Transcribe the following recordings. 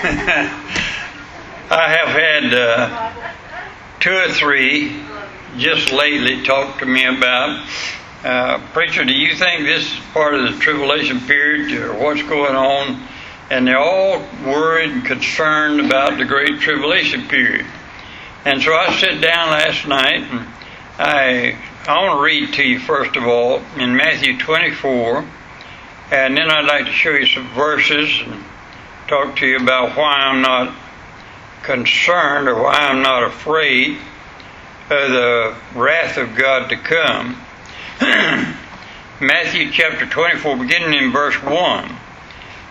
I have had uh, two or three just lately talk to me about, uh, preacher, do you think this is part of the tribulation period or what's going on? And they're all worried and concerned about the great tribulation period. And so I sat down last night and I, I want to read to you first of all in Matthew 24, and then I'd like to show you some verses and talk to you about why I'm not concerned or why I'm not afraid of the wrath of God to come. Matthew chapter 24, beginning in verse 1.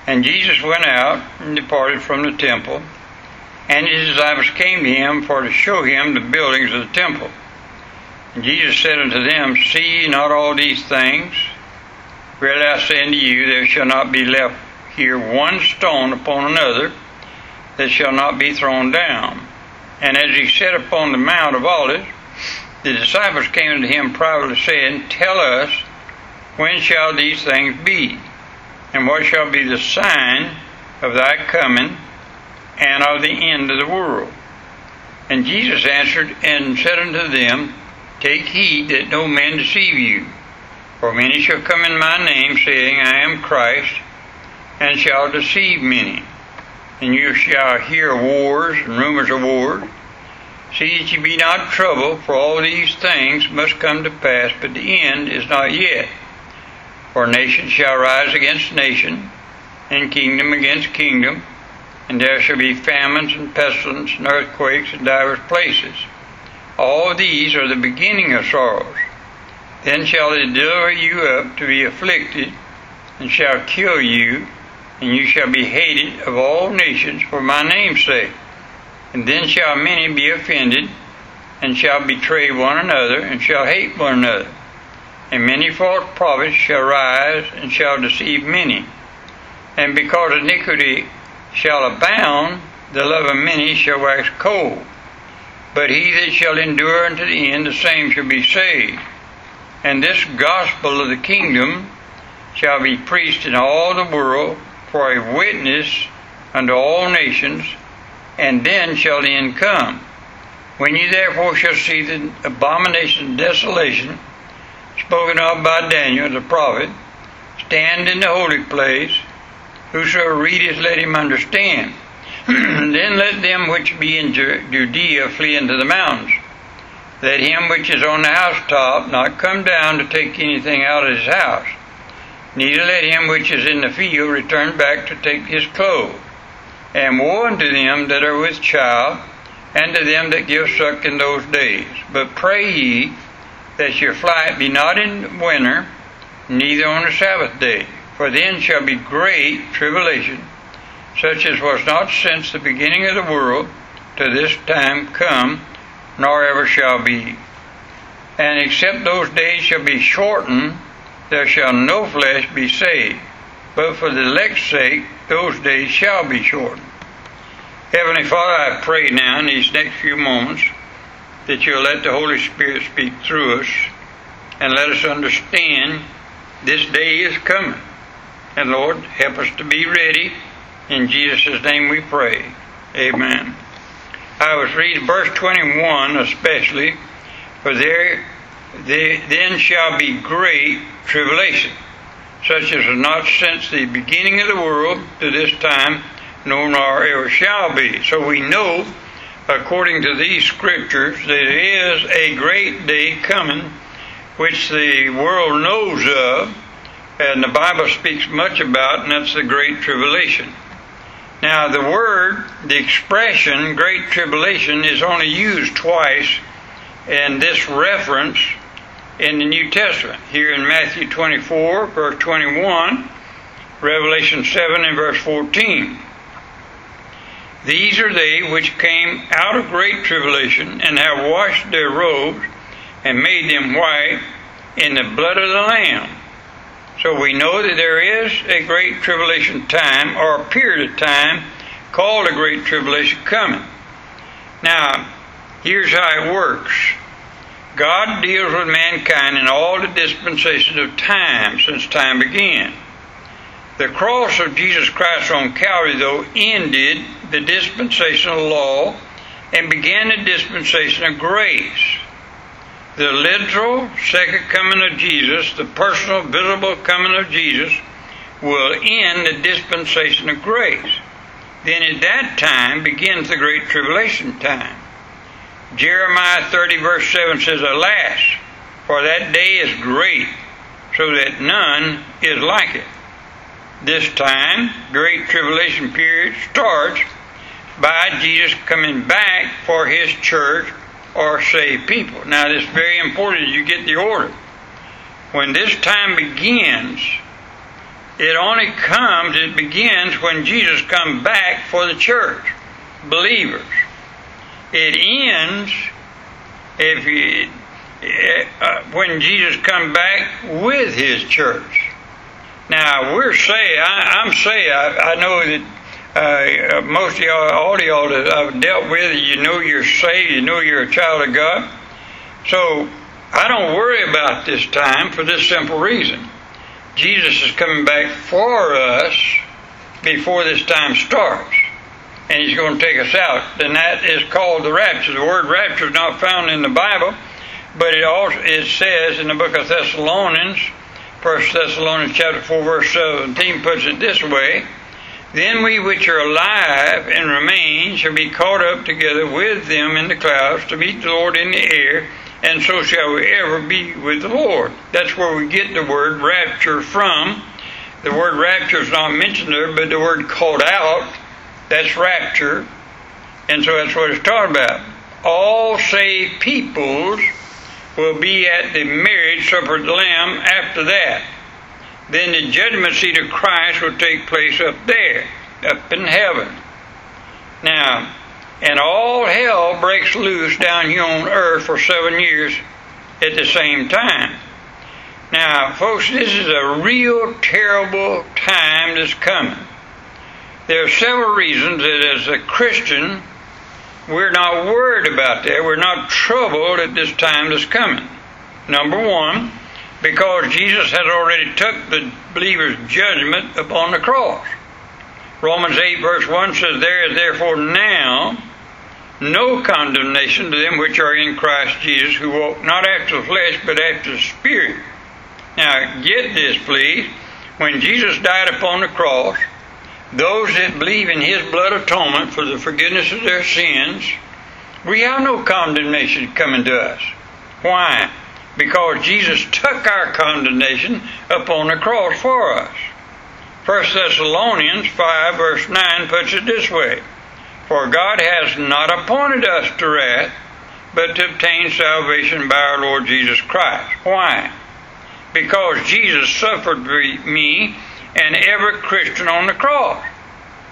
And Jesus went out and departed from the temple, and his disciples came to him for to show him the buildings of the temple. And Jesus said unto them, See not all these things? Verily I say unto you, there shall not be left here one stone upon another that shall not be thrown down. And as he sat upon the Mount of Olives, the disciples came unto him privately, saying, Tell us, when shall these things be? And what shall be the sign of thy coming and of the end of the world? And Jesus answered and said unto them, Take heed that no man deceive you. For many shall come in my name, saying, I am Christ, and shall deceive many. And you shall hear wars and rumors of wars. See that ye be not troubled, for all these things must come to pass, but the end is not yet. For nation shall rise against nation, and kingdom against kingdom, and there shall be famines and pestilence and earthquakes in divers places. All these are the beginning of sorrows. Then shall they deliver you up to be afflicted, and shall kill you, and you shall be hated of all nations for my name's sake. And then shall many be offended, and shall betray one another, and shall hate one another. And many false prophets shall rise, and shall deceive many. And because iniquity shall abound, the love of many shall wax cold. But he that shall endure unto the end, the same shall be saved. And this gospel of the kingdom shall be preached in all the world for a witness unto all nations, and then shall the end come. When ye therefore shall see the abomination desolation spoken of by Daniel the prophet stand in the holy place, whosoever readeth, let him understand. then let them which be in Judea flee into the mountains. Let him which is on the housetop not come down to take anything out of his house Neither let him which is in the field return back to take his clothes. And woe unto them that are with child, and to them that give suck in those days. But pray ye that your flight be not in winter, neither on the Sabbath day. For then shall be great tribulation, such as was not since the beginning of the world to this time come, nor ever shall be. And except those days shall be shortened, there shall no flesh be saved, but for the elect's sake those days shall be shortened. Heavenly Father, I pray now in these next few moments that you'll let the Holy Spirit speak through us and let us understand this day is coming. And Lord, help us to be ready. In Jesus' name we pray. Amen. I was reading verse 21 especially, for there then shall be great tribulation, such as not since the beginning of the world to this time, nor nor ever shall be. So we know, according to these scriptures, that there is a great day coming, which the world knows of, and the Bible speaks much about, and that's the Great Tribulation. Now, the word, the expression, Great Tribulation, is only used twice and this reference in the New Testament. Here in Matthew 24, verse 21, Revelation 7 and verse 14. These are they which came out of great tribulation and have washed their robes and made them white in the blood of the Lamb. So we know that there is a great tribulation time or a period of time called a great tribulation coming. Now, here's how it works. God deals with mankind in all the dispensations of time since time began. The cross of Jesus Christ on Calvary, though, ended the dispensation of law and began the dispensation of grace. The literal second coming of Jesus, the personal, visible coming of Jesus, will end the dispensation of grace. Then at that time begins the great tribulation time. Jeremiah 30, verse 7 says, Alas, for that day is great, so that none is like it. This time, great tribulation period starts by Jesus coming back for his church or saved people. Now, is very important you get the order. When this time begins, it only comes, it begins when Jesus comes back for the church, believers. It ends if you, uh, when Jesus comes back with his church. Now we're saved. I, am saved. I, I know that uh, most of y'all, all of y'all that I've dealt with, you know you're saved. You know you're a child of God. So I don't worry about this time for this simple reason. Jesus is coming back for us before this time starts. And he's going to take us out. And that is called the rapture. The word rapture is not found in the Bible, but it also it says in the book of Thessalonians, 1 Thessalonians chapter 4 verse 17 puts it this way, Then we which are alive and remain shall be caught up together with them in the clouds to meet the Lord in the air, and so shall we ever be with the Lord. That's where we get the word rapture from. The word rapture is not mentioned there, but the word called out, that's rapture. And so that's what it's talking about. All saved peoples will be at the marriage supper of the Lamb after that. Then the judgment seat of Christ will take place up there, up in heaven. Now, and all hell breaks loose down here on earth for seven years at the same time. Now, folks, this is a real terrible time that's coming. There are several reasons that as a Christian, we're not worried about that. We're not troubled at this time that's coming. Number one, because Jesus has already took the believer's judgment upon the cross. Romans 8 verse 1 says, There is therefore now no condemnation to them which are in Christ Jesus, who walk not after the flesh, but after the Spirit. Now, get this, please. When Jesus died upon the cross, those that believe in His blood atonement for the forgiveness of their sins, we have no condemnation coming to us. Why? Because Jesus took our condemnation upon the cross for us. 1 Thessalonians 5 verse 9 puts it this way. For God has not appointed us to wrath, but to obtain salvation by our Lord Jesus Christ. Why? Because Jesus suffered for me and every Christian on the cross.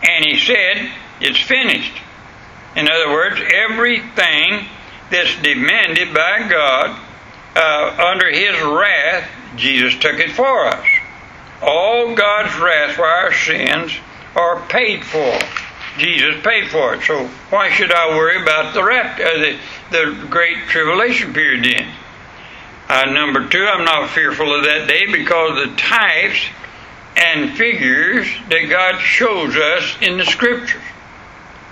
And he said, It's finished. In other words, everything that's demanded by God uh, under his wrath, Jesus took it for us. All God's wrath for our sins are paid for. Jesus paid for it. So why should I worry about the rapture, uh, the, the great tribulation period then? Uh, number two, I'm not fearful of that day because the types and figures that God shows us in the scriptures.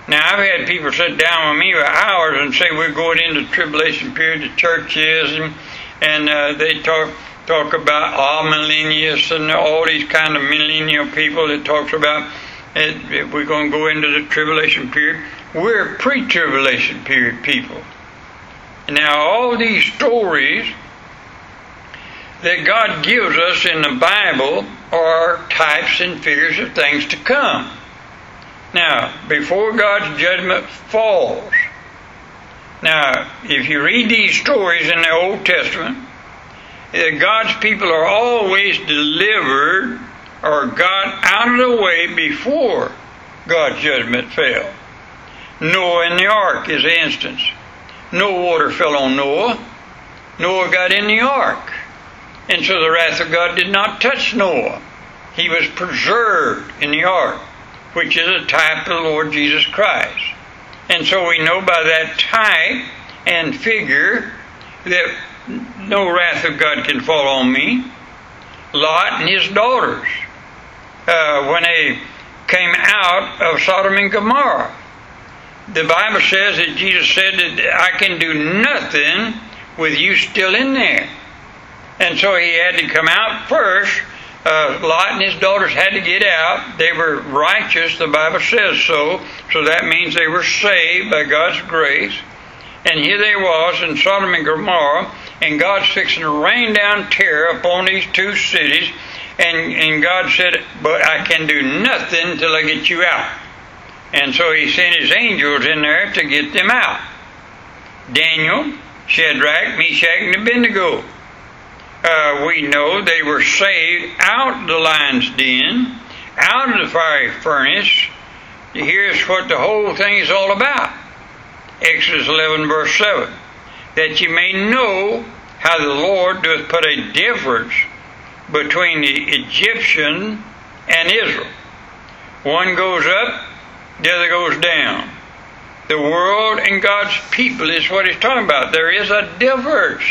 Now, I've had people sit down with me for hours and say we're going into the tribulation period, the church is, and, and uh, they talk talk about amillennialists and all these kind of millennial people that talks about it, we're going to go into the tribulation period. We're pre-tribulation period people. Now, all these stories that God gives us in the Bible are types and figures of things to come. Now, before God's judgment falls, now, if you read these stories in the Old Testament, eh, God's people are always delivered or got out of the way before God's judgment fell. Noah in the ark is an instance. No water fell on Noah. Noah got in the ark. And so the wrath of God did not touch Noah. He was preserved in the ark, which is a type of the Lord Jesus Christ. And so we know by that type and figure that no wrath of God can fall on me. Lot and his daughters uh, when they came out of Sodom and Gomorrah. The Bible says that Jesus said that I can do nothing with you still in there. And so he had to come out first. Uh, Lot and his daughters had to get out. They were righteous, the Bible says so. So that means they were saved by God's grace. And here they was in Sodom and Gomorrah, and God's fixing to rain down terror upon these two cities. And, and God said, But I can do nothing until I get you out. And so he sent his angels in there to get them out. Daniel, Shadrach, Meshach, and Abednego. Uh, we know they were saved out of the lion's den, out of the fiery furnace. Here's what the whole thing is all about. Exodus 11, verse 7. That you may know how the Lord doth put a difference between the Egyptian and Israel. One goes up, the other goes down. The world and God's people is what he's talking about. There is a difference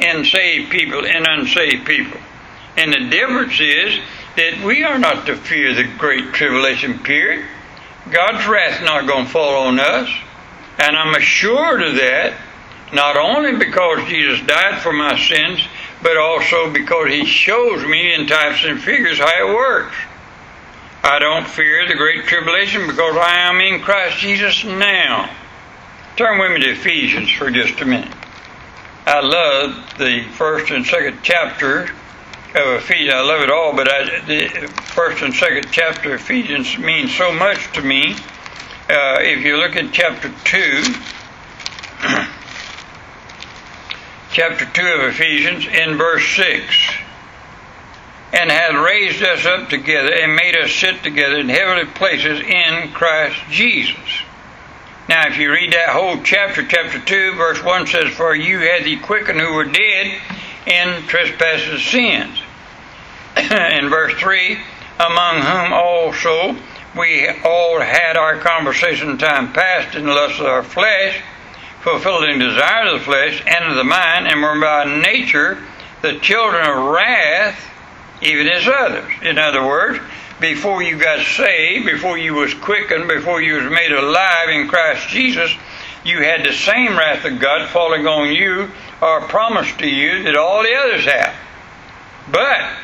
in saved people and unsaved people. And the difference is that we are not to fear the great tribulation period. God's wrath not going to fall on us. And I'm assured of that, not only because Jesus died for my sins, but also because He shows me in types and figures how it works. I don't fear the great tribulation because I am in Christ Jesus now. Turn with me to Ephesians for just a minute. I love the first and second chapter of Ephesians. I love it all, but I, the first and second chapter of Ephesians means so much to me. Uh, if you look at chapter 2, chapter 2 of Ephesians, in verse 6, and hath raised us up together and made us sit together in heavenly places in Christ Jesus. Now, if you read that whole chapter, chapter 2, verse 1 says, For you had ye quickened who were dead in trespasses sins. in verse 3, among whom also we all had our conversation time past in the lust of our flesh, fulfilling the desire of the flesh and of the mind, and were by nature the children of wrath, even as others. In other words, before you got saved, before you was quickened, before you was made alive in Christ Jesus, you had the same wrath of God falling on you or promised to you that all the others have. But,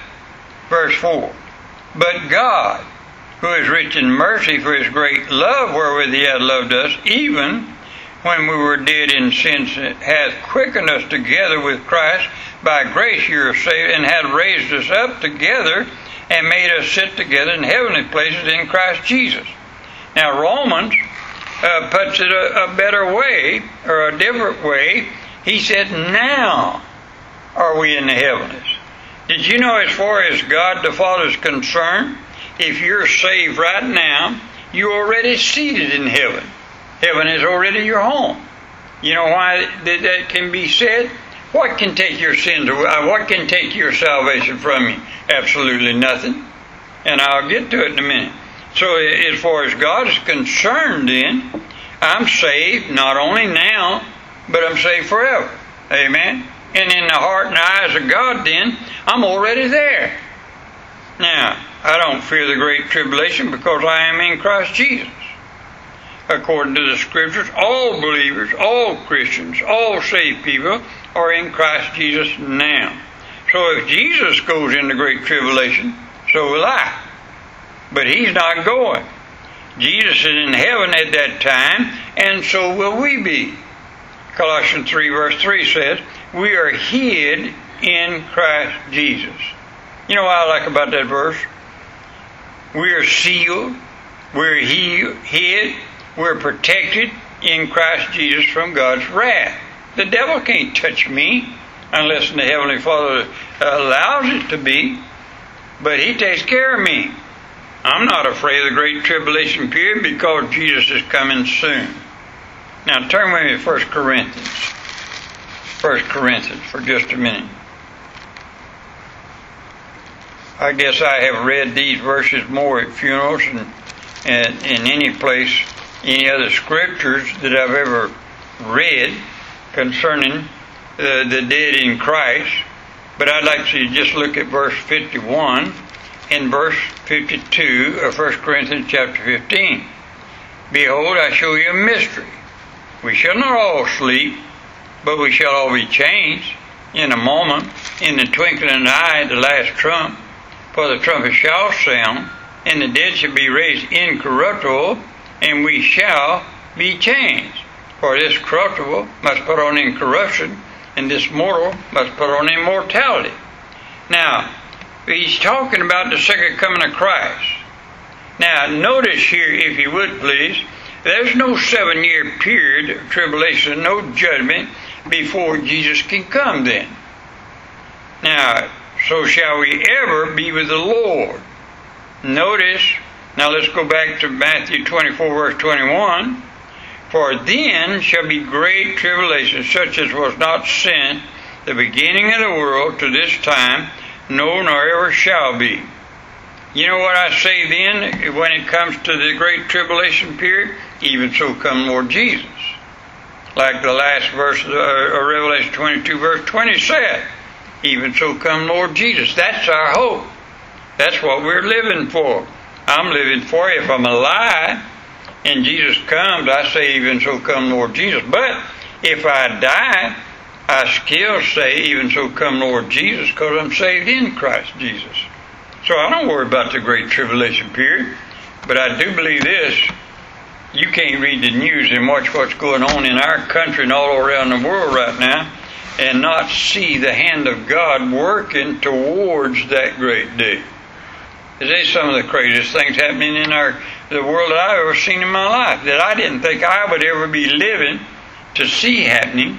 verse 4, but God, who is rich in mercy for his great love wherewith he hath loved us, even when we were dead in sins, hath quickened us together with Christ. By grace you are saved, and hath raised us up together and made us sit together in heavenly places in Christ Jesus. Now, Romans uh, puts it a, a better way, or a different way. He said, Now are we in the heavens. Did you know, as far as God the Father is concerned, if you're saved right now, you're already seated in heaven. Heaven is already your home. You know why that can be said? What can take your sins away? Uh, what can take your salvation from you? Absolutely nothing. And I'll get to it in a minute. So, as far as God is concerned, then, I'm saved not only now, but I'm saved forever. Amen? And in the heart and eyes of God, then, I'm already there. Now, I don't fear the great tribulation because I am in Christ Jesus. According to the scriptures, all believers, all Christians, all saved people are in Christ Jesus now. So if Jesus goes into great tribulation, so will I. But he's not going. Jesus is in heaven at that time, and so will we be. Colossians 3, verse 3 says, We are hid in Christ Jesus. You know what I like about that verse? We are sealed, we're hid, we're protected in Christ Jesus from God's wrath. The devil can't touch me unless the Heavenly Father uh, allows it to be, but He takes care of me. I'm not afraid of the great tribulation period because Jesus is coming soon. Now turn with me to 1 Corinthians. 1 Corinthians for just a minute. I guess I have read these verses more at funerals and in any place, any other scriptures that I've ever read concerning uh, the dead in Christ. But I'd like to just look at verse 51. and verse 52 of 1 Corinthians chapter 15. Behold, I show you a mystery. We shall not all sleep, but we shall all be changed in a moment, in the twinkling of an eye, the last trump. For the trumpet shall sound, and the dead shall be raised incorruptible, and we shall be changed. For this corruptible must put on incorruption, and this mortal must put on immortality. Now, he's talking about the second coming of Christ. Now, notice here, if you would please, there's no seven year period of tribulation, no judgment before Jesus can come then. Now, so shall we ever be with the Lord. Notice, now let's go back to Matthew 24, verse 21. For then shall be great tribulation, such as was not sent the beginning of the world to this time, no, nor ever shall be. You know what I say then when it comes to the great tribulation period? Even so come Lord Jesus. Like the last verse of uh, Revelation 22, verse 20 said, Even so come Lord Jesus. That's our hope. That's what we're living for. I'm living for you. if I'm alive and Jesus comes, I say, Even so come Lord Jesus. But if I die, I still say, Even so come Lord Jesus, because I'm saved in Christ Jesus. So I don't worry about the great tribulation period. But I do believe this you can't read the news and watch what's going on in our country and all around the world right now and not see the hand of God working towards that great day. There's some of the craziest things happening in our the world that I've ever seen in my life that I didn't think I would ever be living to see happening.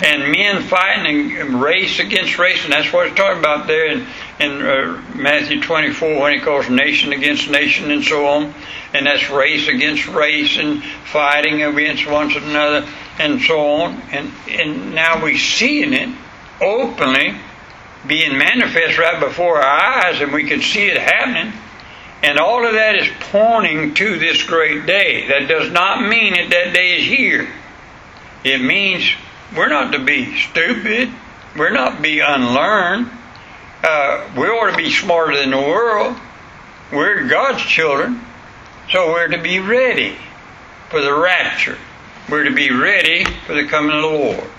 And men fighting and race against race, and that's what it's talking about there in, in uh, Matthew 24 when he calls nation against nation and so on, and that's race against race and fighting against one another and so on, and and now we're seeing it openly being manifest right before our eyes, and we can see it happening. And all of that is pointing to this great day. That does not mean that that day is here. It means we're not to be stupid. We're not to be unlearned. Uh, we ought to be smarter than the world. We're God's children. So we're to be ready for the rapture. We're to be ready for the coming of the Lord.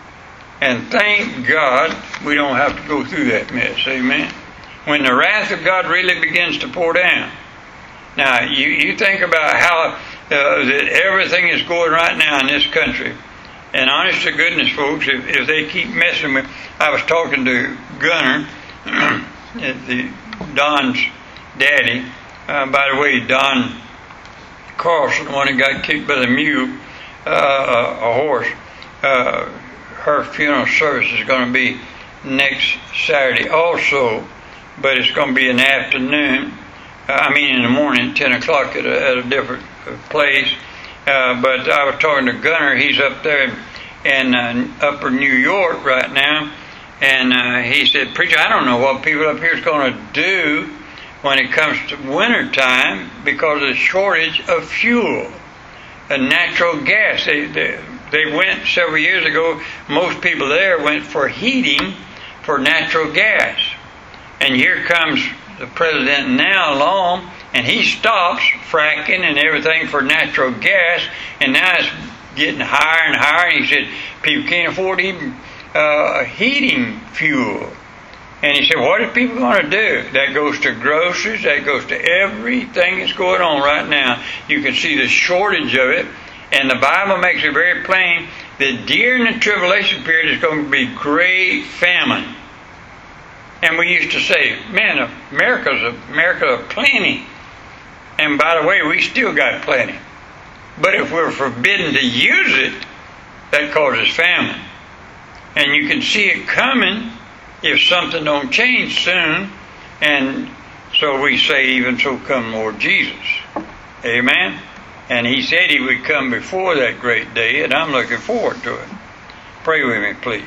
And thank God we don't have to go through that mess. Amen. When the wrath of God really begins to pour down. Now, you, you think about how uh, that everything is going right now in this country. And honest to goodness, folks, if, if they keep messing with, I was talking to Gunner, the Don's daddy. Uh, by the way, Don Carlson, the one who got kicked by the mule, uh, a horse. Uh, her funeral service is going to be next Saturday also, but it's going to be in the afternoon. Uh, I mean, in the morning, 10 o'clock at a, at a different place. Uh, but I was talking to Gunner. He's up there in uh, Upper New York right now, and uh, he said, "Preacher, I don't know what people up here is going to do when it comes to winter time because of the shortage of fuel and natural gas. They, they they went several years ago. Most people there went for heating for natural gas, and here comes the president now along and he stops fracking and everything for natural gas, and now it's getting higher and higher. And he said people can't afford even uh, heating fuel. And he said, what are people going to do? That goes to groceries. That goes to everything that's going on right now. You can see the shortage of it. And the Bible makes it very plain that during the tribulation period is going to be great famine. And we used to say, man, America's a America of plenty. And by the way, we still got plenty. But if we're forbidden to use it, that causes famine. And you can see it coming if something don't change soon. And so we say, even so come Lord Jesus. Amen. And he said he would come before that great day, and I'm looking forward to it. Pray with me, please.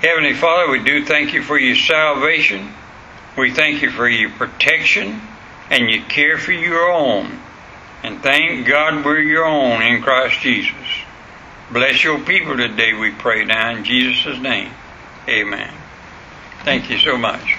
Heavenly Father, we do thank you for your salvation. We thank you for your protection and your care for your own. And thank God we're your own in Christ Jesus. Bless your people today, we pray now in Jesus' name. Amen. Thank you so much.